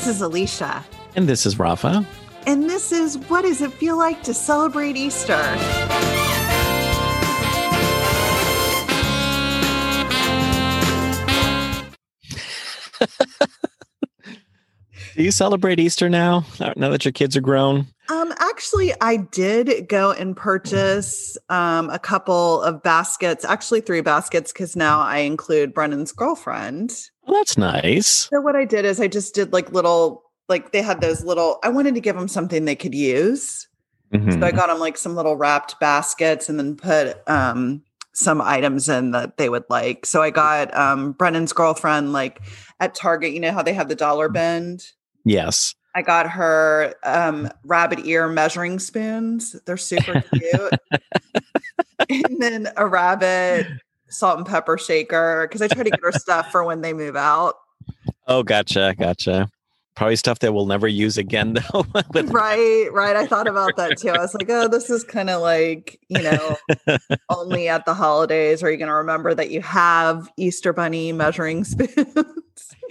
This is Alicia. And this is Rafa. And this is What Does It Feel Like to Celebrate Easter? Do you celebrate Easter now? Now that your kids are grown? Um, actually, I did go and purchase um, a couple of baskets, actually three baskets, because now I include Brennan's girlfriend. Well, that's nice. So what I did is I just did like little, like they had those little. I wanted to give them something they could use, Mhm. so I got them like some little wrapped baskets, and then put um, some items in that they would like. So I got um, Brennan's girlfriend like at Target. You know how they have the dollar bend. yes. I got her um, rabbit ear measuring spoons. They're super cute. and then a rabbit salt and pepper shaker because I try to get her stuff for when they move out. Oh, gotcha. Gotcha. Probably stuff that we'll never use again, though. Right, right. I thought about that too. I was like, oh, this is kind of like, you know, only at the holidays are you going to remember that you have Easter Bunny measuring spoons?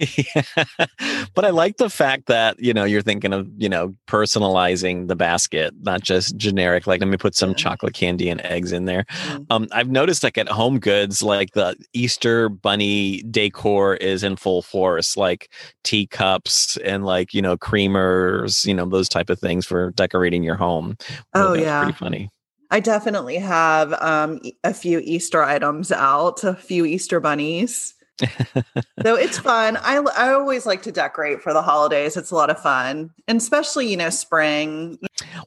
But I like the fact that, you know, you're thinking of, you know, personalizing the basket, not just generic, like, let me put some Yeah. chocolate candy and eggs in there. Mm. Um, I've noticed like at Home Goods, like the Easter bunny decor is in full force, like teacups and like, you know, creamers, you know, those type of things for decorating your home. Oh, yeah. Pretty funny. I definitely have um, a few Easter items out, a few Easter bunnies. so it's fun. I I always like to decorate for the holidays. It's a lot of fun, and especially you know spring.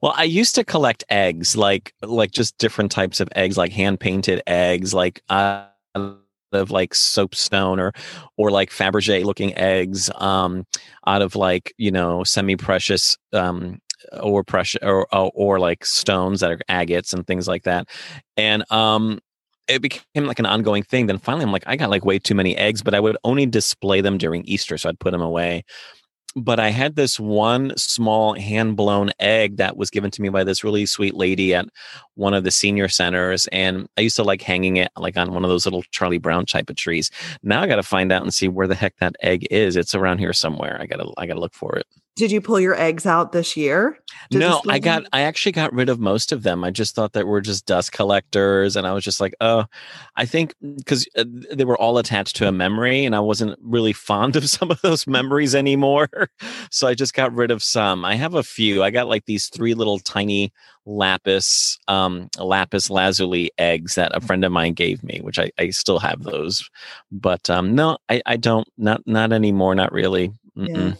Well, I used to collect eggs, like like just different types of eggs, like hand painted eggs, like out of like soapstone or or like Fabergé looking eggs, um, out of like you know semi precious um or precious or, or or like stones that are agates and things like that, and um. It became like an ongoing thing. Then finally, I'm like, I got like way too many eggs, but I would only display them during Easter, so I'd put them away but I had this one small hand blown egg that was given to me by this really sweet lady at one of the senior centers. And I used to like hanging it like on one of those little Charlie Brown type of trees. Now I got to find out and see where the heck that egg is. It's around here somewhere. I gotta, I gotta look for it. Did you pull your eggs out this year? Did no, I got? I actually got rid of most of them. I just thought that we're just dust collectors. And I was just like, oh, I think because they were all attached to a memory and I wasn't really fond of some of those memories anymore. so I just got rid of some. I have a few. I got like these three little tiny lapis, um, lapis lazuli eggs that a friend of mine gave me, which I, I still have those. But um, no, I, I don't, not, not anymore. Not really. Yeah.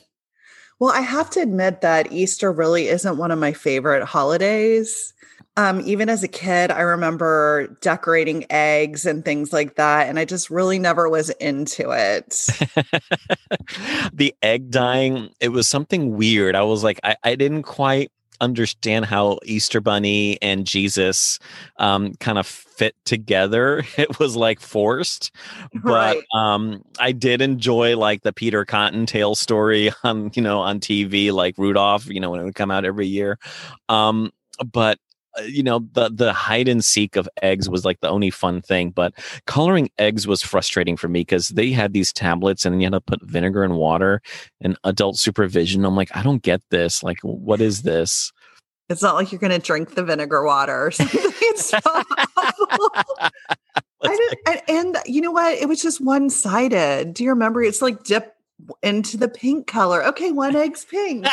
Well, I have to admit that Easter really isn't one of my favorite holidays. Um, even as a kid, I remember decorating eggs and things like that, and I just really never was into it. the egg dyeing, it was something weird. I was like, I, I didn't quite understand how Easter Bunny and Jesus um, kind of fit together. It was like forced, but Right. um, I did enjoy like the Peter Cottontail story on you know on TV, like Rudolph, you know when it would come out every year. Um, but Uh, you know the the hide and seek of eggs was like the only fun thing but coloring eggs was frustrating for me because they had these tablets and then you had to put vinegar and water and adult supervision i'm like i don't get this like what is this It's not like you're going to drink the vinegar water or something. It's awful. I didn't, and, and you know what? It was just one sided. Do you remember? It's like dip into the pink color. Okay, one egg's pink,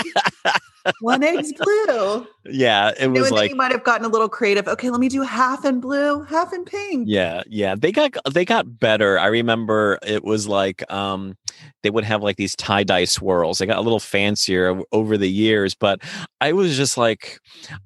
one egg's blue. yeah it was and like you might have gotten a little creative. Okay, let me do half in blue, half in pink. yeah yeah they got they got better i remember it was like um they would have like these tie-dye swirls they got a little fancier over the years but i was just like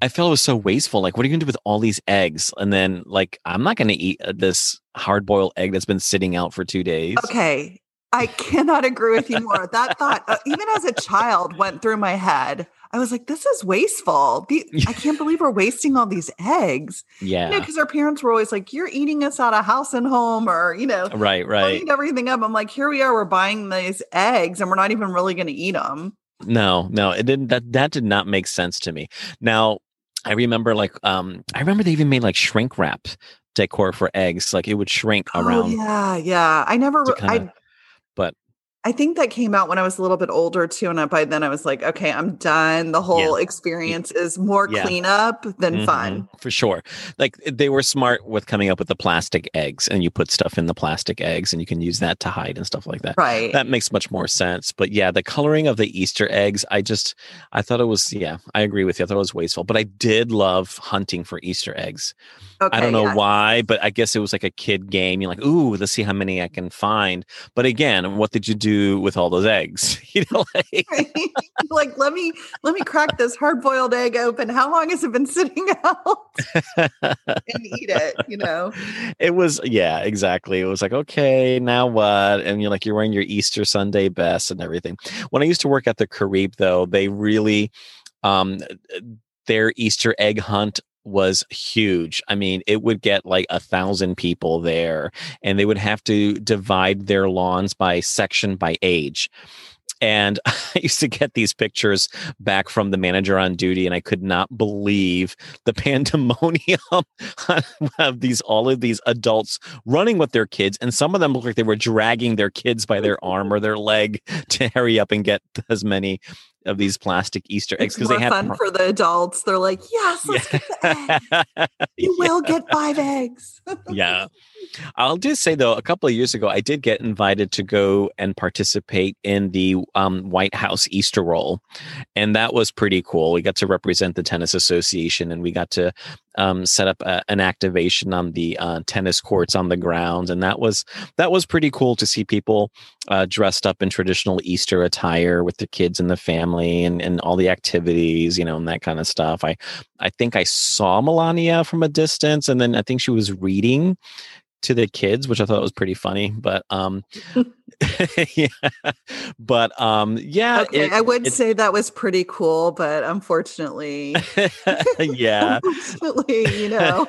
i felt it was so wasteful like what are you gonna do with all these eggs and then like i'm not gonna eat uh, this hard-boiled egg that's been sitting out for two days Okay. I cannot agree with you more. That thought, uh, even as a child, went through my head. I was like, this is wasteful. The, I can't believe we're wasting all these eggs. yeah You know, because our parents were always like, you're eating us out of house and home, or, you know, right right everything up. I'm like, here we are, we're buying these eggs and we're not even really going to eat them. No, no, it didn't. That that did not make sense to me. Now, I remember like um, I remember they even made like shrink wrap decor for eggs. Like it would shrink Oh, around. yeah. Yeah. I never, re- I, kinda- but I think that came out when I was a little bit older too. And by then I was like, okay, I'm done. The whole Yeah. experience is more Yeah. cleanup than Mhm, fun. for sure. Like they were smart with coming up with the plastic eggs, and you put stuff in the plastic eggs, and you can use that to hide and stuff like that. Right. That makes much more sense. But yeah, the coloring of the Easter eggs, I just, I thought it was, yeah, I agree with you. I thought it was wasteful, but I did love hunting for Easter eggs. Okay, I don't know yeah. why, but I guess it was like a kid game. You're like, ooh, let's see how many I can find. But again, what did you do with all those eggs? You know, like, like let me let me crack this hard boiled egg open. How long has it been sitting out? and eat it, you know. it was yeah exactly it was like okay now what and you're like you're wearing your easter sunday best and everything when i used to work at the carib though they really um their easter egg hunt was huge. I mean it would get like a thousand people there and they would have to divide their lawns by section by age. And I used to get these pictures back from the manager on duty, and I could not believe the pandemonium of these all of these adults running with their kids, and some of them looked like they were dragging their kids by their arm or their leg to hurry up and get as many of these plastic Easter eggs because they had fun for the adults. They're like, yes, let's get the egg. You will get five eggs. yeah. I'll just say though, a couple of years ago, I did get invited to go and participate in the um, White House Easter Roll, and that was pretty cool. We got to represent the tennis association, and we got to um, set up a, an activation on the uh, tennis courts on the grounds, and that was that was pretty cool to see people uh, dressed up in traditional Easter attire with the kids and the family, and and all the activities, you know, and that kind of stuff. I I think I saw Melania from a distance, and then I think she was reading to the kids, which I thought was pretty funny. But um, yeah, but um, yeah, Okay, it- I would it's- say that was pretty cool, but unfortunately, yeah. unfortunately, you know,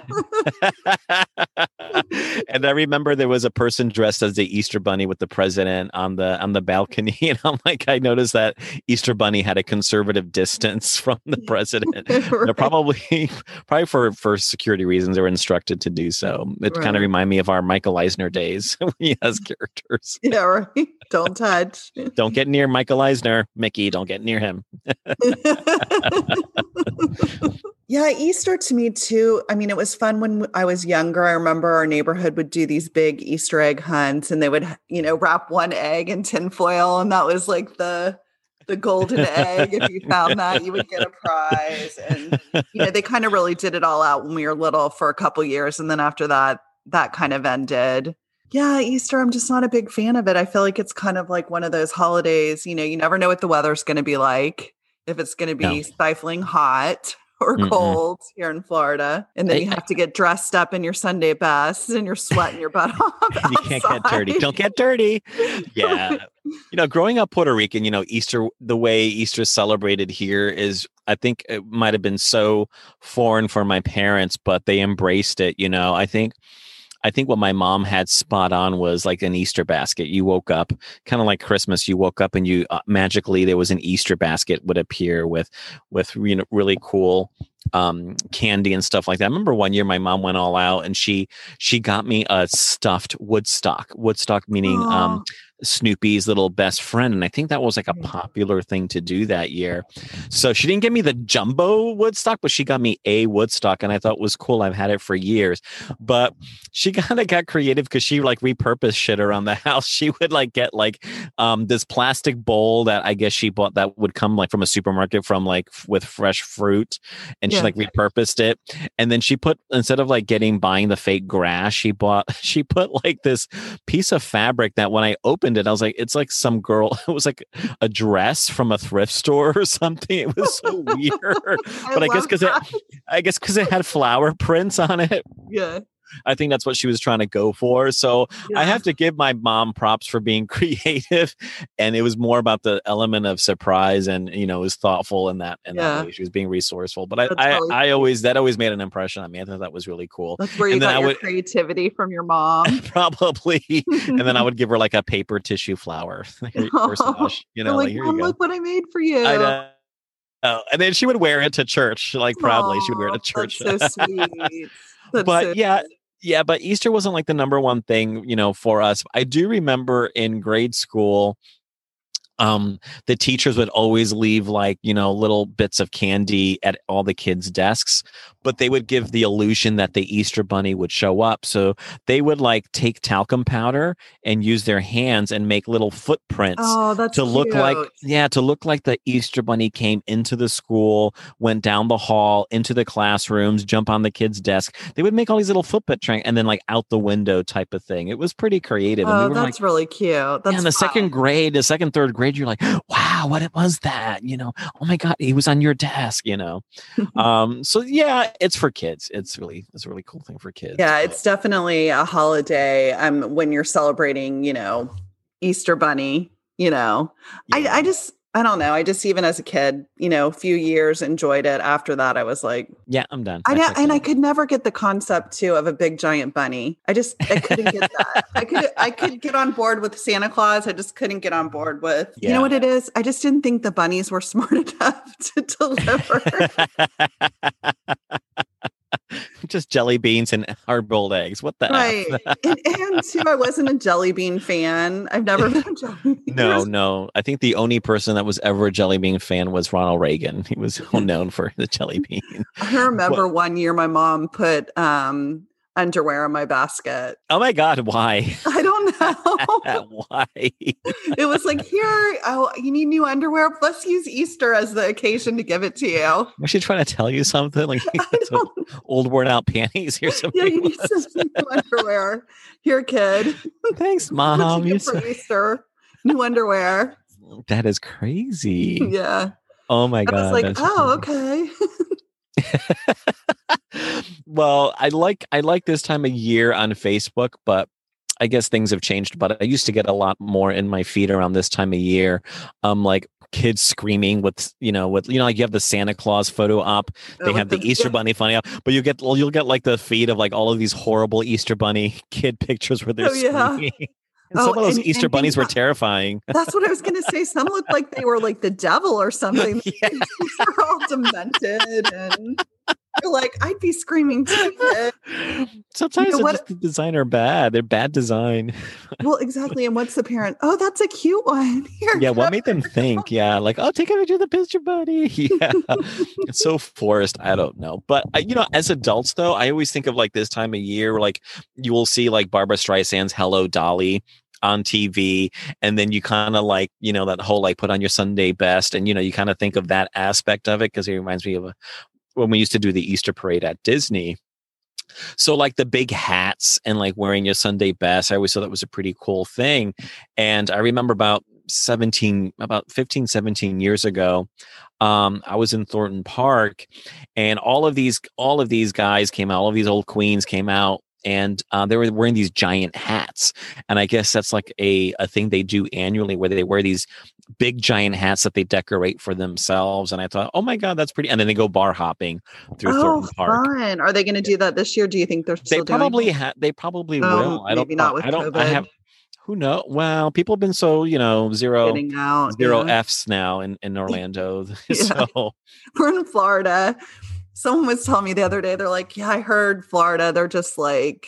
and I remember there was a person dressed as the Easter bunny with the president on the on the balcony, and I'm like, I noticed that Easter bunny had a conservative distance from the president. They're probably probably for for security reasons they were instructed to do so. It kind of reminded me of our Michael Eisner days when he has characters. yeah, right. Don't touch. Don't get near Michael Eisner, Mickey. Don't get near him. Yeah, Easter to me too. I mean, it was fun when I was younger. I remember our neighborhood would do these big Easter egg hunts and they would, you know, wrap one egg in tinfoil and that was like the the golden egg. If you found that, you would get a prize. And you know, they kind of really did it all out when we were little for a couple years. And then after that, that kind of ended. Yeah, Easter, I'm just not a big fan of it. I feel like it's kind of like one of those holidays, you know, you never know what the weather's going to be like, if it's going to be No. stifling hot or Mm-mm. cold here in Florida. And then I- you have to get dressed up in your Sunday best and you're sweating your butt off. you can't get dirty. Don't get dirty. Yeah. you know, growing up Puerto Rican, you know, Easter, the way Easter is celebrated here is, I think it might have been so foreign for my parents, but they embraced it. You know, I think. I think what my mom had spot on was like an Easter basket. You woke up, kind of like Christmas. You woke up and you uh, magically there was an Easter basket would appear with, with you know really cool um candy and stuff like that. I remember one year my mom went all out and she she got me a stuffed Woodstock. Woodstock meaning um Aw. Snoopy's little best friend. And I think that was like a Mm. popular thing to do that year. So she didn't give me the jumbo Woodstock, but she got me a Woodstock. And I thought it was cool. I've had it for years. But she kind of got creative because she like repurposed shit around the house. She would like get like um this plastic bowl that I guess she bought that would come like from a supermarket from like f- with fresh fruit. And she Yeah. like repurposed it. And then she put instead of like getting buying the fake grass, she bought she put like this piece of fabric that when I opened it, I was like, it's like some girl. It was like a dress from a thrift store or something. It was so weird. But I guess because it- I guess because it had flower prints on it. yeah. I think that's what she was trying to go for. So I have to give my mom props for being creative, and it was more about the element of surprise, and you know, it was thoughtful in that in Yeah. that way. She was being resourceful, but I, That's I, I always that always made an impression on me. I thought that was really cool. That's where you and got your would- creativity from your mom. Probably, and then I would give her like a paper tissue flower Here- corsage, uh, you know, like, like, here Mom, you go. look what I made for you. I know. Oh, and then she would wear it to church, like proudly. She would wear it to church. That's so sweet. That's But yeah, yeah, but Easter wasn't like the number one thing, you know, for us. I do remember in grade school, um the teachers would always leave like you know little bits of candy at all the kids desks but they would give the illusion that the easter bunny would show up so they would like take talcum powder and use their hands and make little footprints Oh, that's to look like yeah to look like the easter bunny came into the school went down the hall into the classrooms jump on the kids desk they would make all these little footprint track and then like out the window type of thing it was pretty creative and Oh, we were like that's really cute. That's yeah, in the fun. second grade, the second, third grade, you're like, wow, what it was that? You know, oh my God, he was on your desk, you know. um, so yeah, it's for kids. It's really it's a really cool thing for kids. Yeah, it's definitely a holiday. Um, when you're celebrating, you know, Easter Bunny. You know, Yeah. I I just I don't know. I just even as a kid, you know, a few years enjoyed it. After that, I was like, yeah, I'm done. I know, and I could never get the concept too of a big giant bunny. I just I couldn't get that. I could I could get on board with Santa Claus. I just couldn't get on board with you know what it is. I just didn't think the bunnies were smart enough to deliver. Just jelly beans and hard boiled eggs. What the right, and, and too, I wasn't a jelly bean fan. I've never been a jelly bean. No, no. I think the only person that was ever a jelly bean fan was Ronald Reagan. He was well known for the jelly bean. I remember one year my mom put um, underwear in my basket. Oh my God, why? I don't know. why? it was like here oh you need new underwear let's use easter as the occasion to give it to you Was she trying to tell you something? Like some old worn out panties? Some yeah you need some new underwear here kid Thanks, mom. you so- easter new underwear that is crazy. yeah Oh my i god. was like oh crazy. okay well, I like I like this time of year on Facebook, but I guess things have changed. But I used to get a lot more in my feed around this time of year. Um, like kids screaming with you know with you know like you have the Santa Claus photo up, they Oh, have the Easter Bunny funny up, but you get you'll get like the feed of like all of these horrible Easter Bunny kid pictures where they're Oh, yeah. screaming. And Oh, some of those and- Easter and bunnies were terrifying. that's what i was gonna say some looked like they were like the devil or something Yeah. they're all demented and you're like i'd be screaming too. Sometimes know what? just the design are bad. They're bad design. well exactly and what's the parent oh that's a cute one here Yeah, what made them think? Yeah, like oh, take a picture of the picture, buddy. Yeah, it's so forced. I don't know, but uh, you know, as adults though, I always think of like this time of year, like you will see like Barbra Streisand's "Hello, Dolly." On TV and then you kind of like you know that whole like put on your Sunday best and you know you kind of think of that aspect of it because it reminds me of a, when we used to do the Easter parade at Disney so like the big hats and like wearing your Sunday best, I always thought that was a pretty cool thing. And I remember about 17, about 15, 17 years ago, um, I was in Thornton Park and all of these, all of these guys came out, all of these old queens came out and uh, they were wearing these giant hats. And I guess that's like a, a thing they do annually where they wear these big giant hats that they decorate for themselves. And I thought, oh my God, that's pretty. And then they go bar hopping through Oh, Thornton Park. fun. Are they going to do that this year? Do you think they're They still doing probably ha- they probably Oh, will. I don't maybe not with I don't I have who know well people have been so you know zero out? zero yeah. F's now in, in Orlando. Yeah. so We're in Florida. Someone was telling me the other day, they're like, Yeah, I heard Florida. They're just like,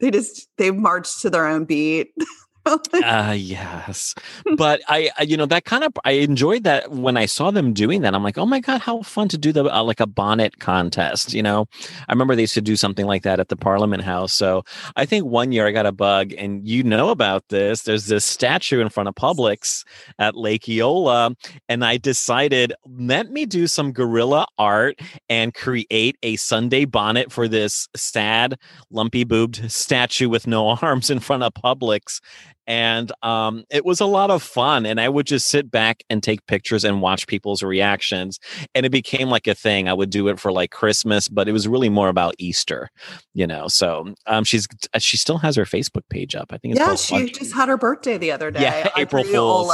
they just, they march to their own beat. uh yes. But I, I you know that kind of I enjoyed that when I saw them doing that. I'm like, "Oh my god, how fun to do the uh, like a bonnet contest, you know?" I remember they used to do something like that at the Parliament House. So, I think one year I got a bug and you know about this. There's this statue in front of Publix at Lake Eola and I decided let me do some guerrilla art and create a Sunday bonnet for this sad lumpy boobed statue with no arms in front of Publix and um, it was a lot of fun and i would just sit back and take pictures and watch people's reactions and it became like a thing i would do it for like christmas but it was really more about easter you know so um, she's she still has her facebook page up i think it's yeah, she Audrey- just had her birthday the other day. Yeah, April Fools.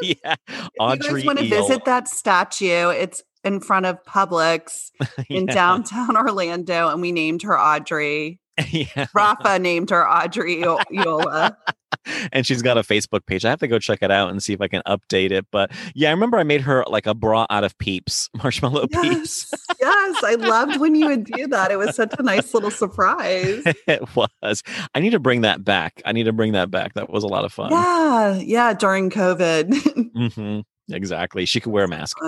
Yeah If audrey you guys want to visit that statue, it's in front of Publix in Yeah. downtown Orlando, and we named her Audrey. yeah Rafa named her Audrey Eola. And she's got a Facebook page. I have to go check it out and see if I can update it. But yeah, I remember I made her like a bra out of peeps, marshmallow peeps. Yes, yes, I loved when you would do that. It was such a nice little surprise. it was. I need to bring that back. I need to bring that back. That was a lot of fun. Yeah, yeah, during COVID. hmm Exactly. She could wear a mask.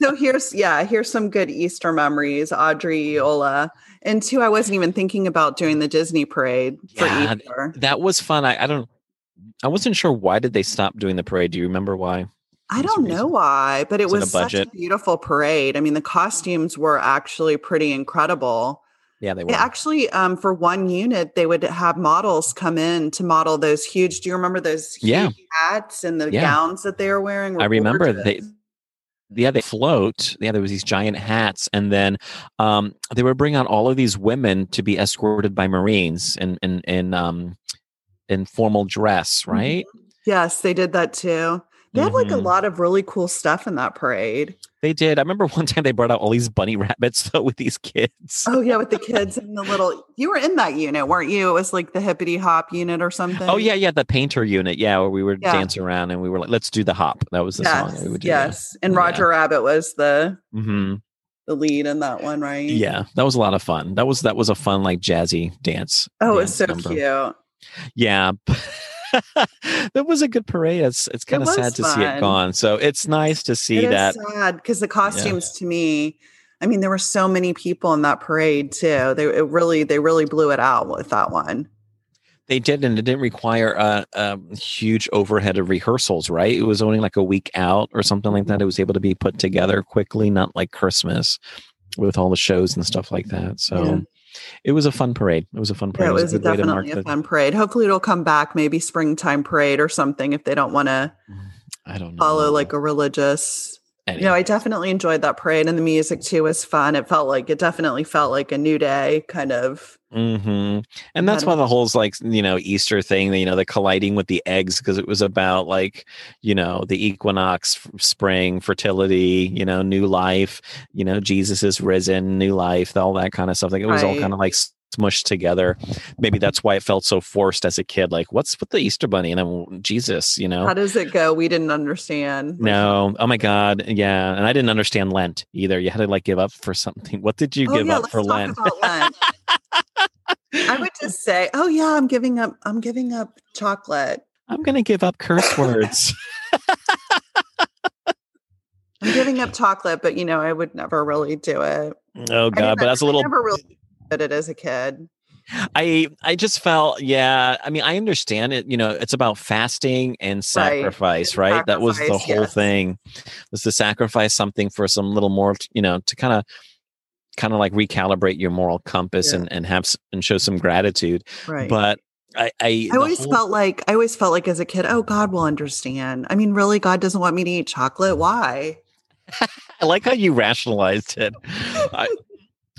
So here's yeah, here's some good Easter memories. Audrey Eola. And two, I wasn't even thinking about doing the Disney parade for Yeah, Easter. that was fun. I, I don't. I wasn't sure why did they stop doing the parade. Do you remember why? I don't know why, but it Is it a was such a beautiful parade. I mean, the costumes were actually pretty incredible. Yeah, they They were. actually, um, for one unit, they would have models come in to model those huge. Do you remember those huge Yeah. hats and the Yeah. gowns that they were wearing? were I remember they yeah they float yeah there was these giant hats and then um they would bring out all of these women to be escorted by marines in in in um in formal dress right Yes, they did that too. They had like a Mhm. lot of really cool stuff in that parade. they did i remember one time they brought out all these bunny rabbits though with these kids Oh yeah, with the kids and the little. You were in that unit, weren't you? It was like the hippity hop unit or something. oh yeah yeah the painter unit yeah where we would Yeah. dance around and we were like let's do the hop that was the song Yes, that we would do yes. And Yeah. Roger Rabbit was the hmm the lead in that one, right? yeah that was a lot of fun that was that was a fun like jazzy dance Oh, it was so number. cute. Yeah. that was a good parade. It's it's kind of was sad to see it gone. So it's nice to see It that. sad because the costumes to me, I mean, there were so many people in that parade too. They it really they really blew it out with that one. They did, and it didn't require a, a huge overhead of rehearsals, right? It was only like a week out or something like that. Mm-hmm. It was able to be put together quickly, not like Christmas with all the shows and stuff like that. So Yeah. It was a fun parade. It was a fun parade. Yeah, it it was a good way to mark definitely a the. fun parade. Hopefully, it'll come back. Maybe springtime parade or something if they don't want to I don't know. follow like a religious. Anyway. You know, I definitely enjoyed that parade, and the music too was fun. It felt like it definitely felt like a new day kind of. hmm And that's why the whole like you know Easter thing, you know, the colliding with the eggs because it was about like you know the equinox, spring, fertility, you know, new life, you know, Jesus is risen, new life, all that kind of stuff. Like it was all kind of like smushed together. Maybe that's why it felt so forced as a kid. Like, what's with the Easter bunny and then Jesus? You know. How does it go? We didn't understand. no, oh my God, yeah, and I didn't understand Lent either. You had to like give up for something. What did you Oh, give yeah, up for Lent? Lent. I would just say, oh yeah, I'm giving up. I'm giving up chocolate. I'm gonna give up curse words. I'm giving up chocolate, but you know, I would never really do it. Oh I God, but never- as a I little really did it as a kid. I I just felt yeah. I mean, I understand it. You know, it's about fasting and sacrifice, And right? That was the whole yes. thing. Was to sacrifice something for some little more, you know, to kind of kind of like recalibrate your moral compass Yeah. and and have and show some gratitude. Right. But I I, I always whole- felt like I always felt like as a kid, oh God will understand. I mean, really, God doesn't want me to eat chocolate. Why? I like how you rationalized it. I,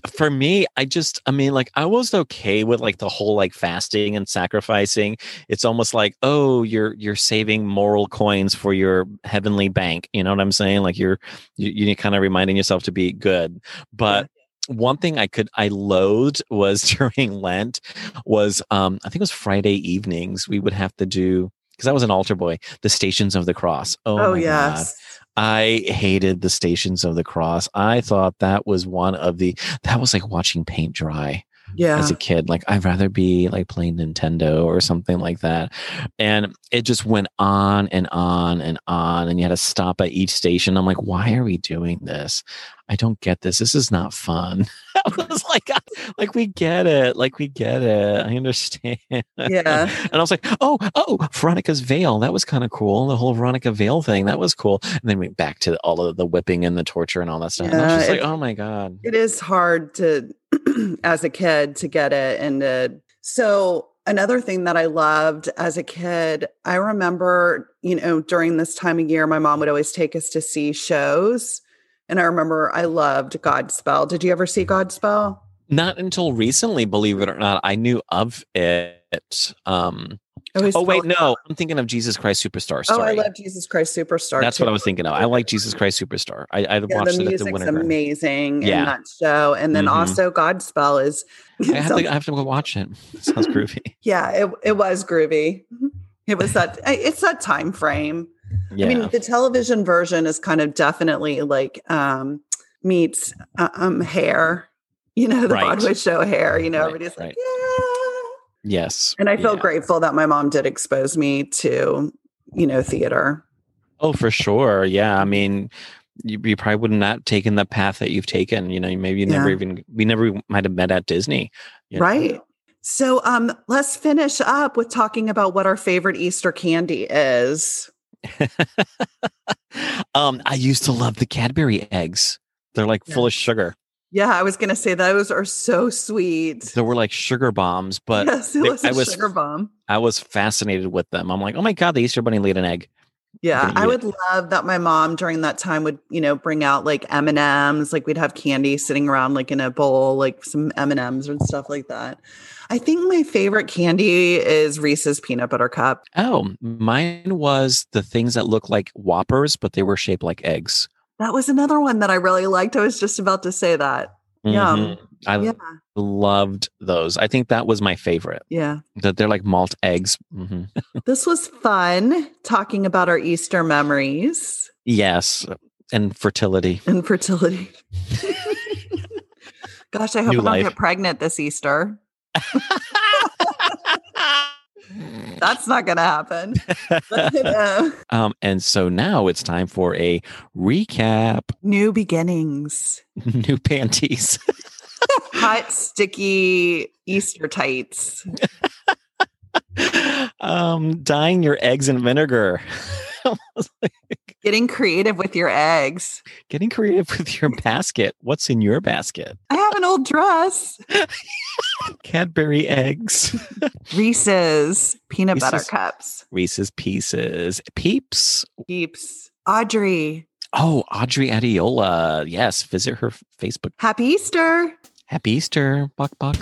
for me, I just, I mean, like, I was okay with like the whole like fasting and sacrificing. It's almost like, oh, you're you're saving moral coins for your heavenly bank. You know what I'm saying? Like, you're you, you're kind of reminding yourself to be good. But one thing I could I loathed was during Lent was um I think it was Friday evenings we would have to do because I was an altar boy the Stations of the Cross. Oh, Oh, my God. I hated the Stations of the Cross. I thought that was one of the that was like watching paint dry Yeah. as a kid. Like I'd rather be like playing Nintendo or something like that. And it just went on and on and on. And you had to stop at each station. I'm like, why are we doing this? I don't get this. This is not fun. I was like, like we get it. Like we get it. I understand. Yeah. And I was like, oh, oh, Veronica's veil. That was kind of cool. The whole Veronica veil thing. That was cool. And then we went back to all of the whipping and the torture and all that stuff. and I was Yeah, just like, oh my God. it is hard to as a kid to get it and to, so another thing that i loved as a kid i remember you know during this time of year my mom would always take us to see shows and i remember i loved godspell did you ever see godspell Not until recently, believe it or not, I knew of it. Um, I oh wait, no, I'm thinking of Jesus Christ Superstar. oh Sorry, i love jesus christ superstar that's what I was thinking of. I like Jesus Christ Superstar. I, I yeah, watched the it at the music's amazing Yeah. in that show and then Mhm. also godspell is I have to, I have to go watch it. Sounds groovy. yeah it, it was groovy It was that it's that time frame. Yeah. I mean, the television version is kind of definitely like um meets uh, um hair, you know, the Right. Broadway show hair, you know, Right, everybody's like, yeah. yes. And I feel Yeah. grateful that my mom did expose me to, you know, theater. Oh, for sure. Yeah. I mean, you, you probably would not have taken the path that you've taken. You know, maybe you never Yeah. even we never might have met at Disney. you know? Right. So um let's finish up with talking about what our favorite Easter candy is. um, I used to love the Cadbury eggs. They're like full of sugar. Yeah, I was gonna say those are so sweet. They were like sugar bombs, but yes, it they- was a I was- sugar bomb. I was fascinated with them. I'm like, oh my god, the Easter Bunny laid an egg. Yeah, I would love that. My mom during that time would, you know, bring out like M and M's. Like we'd have candy sitting around, like in a bowl, like some M and M's and stuff like that. I think my favorite candy is Reese's peanut butter cup. Oh, mine was the things that look like Whoppers, but they were shaped like eggs. That was another one that I really liked. I was just about to say that. Yum. Mhm. I Yeah, loved those. I think that was my favorite. yeah. That they're like malt eggs. hmm This was fun talking about our Easter memories Yes, and fertility. and fertility. Gosh, I hope New I don't life. get pregnant this Easter. That's not going to happen. But, uh, um, and so now it's time for a recap. new beginnings. New panties. Hot, sticky Easter tights. um, dyeing your eggs in vinegar. I was like, Getting creative with your eggs. Getting creative with your basket. What's in your basket? I have an old dress. Cadbury eggs, Reese's peanut butter cups. Reese's Pieces, Peeps. Peeps. Audrey. Oh, Audrey Adiola. Yes, visit her Facebook. Happy Easter. Happy Easter, Buck Buck.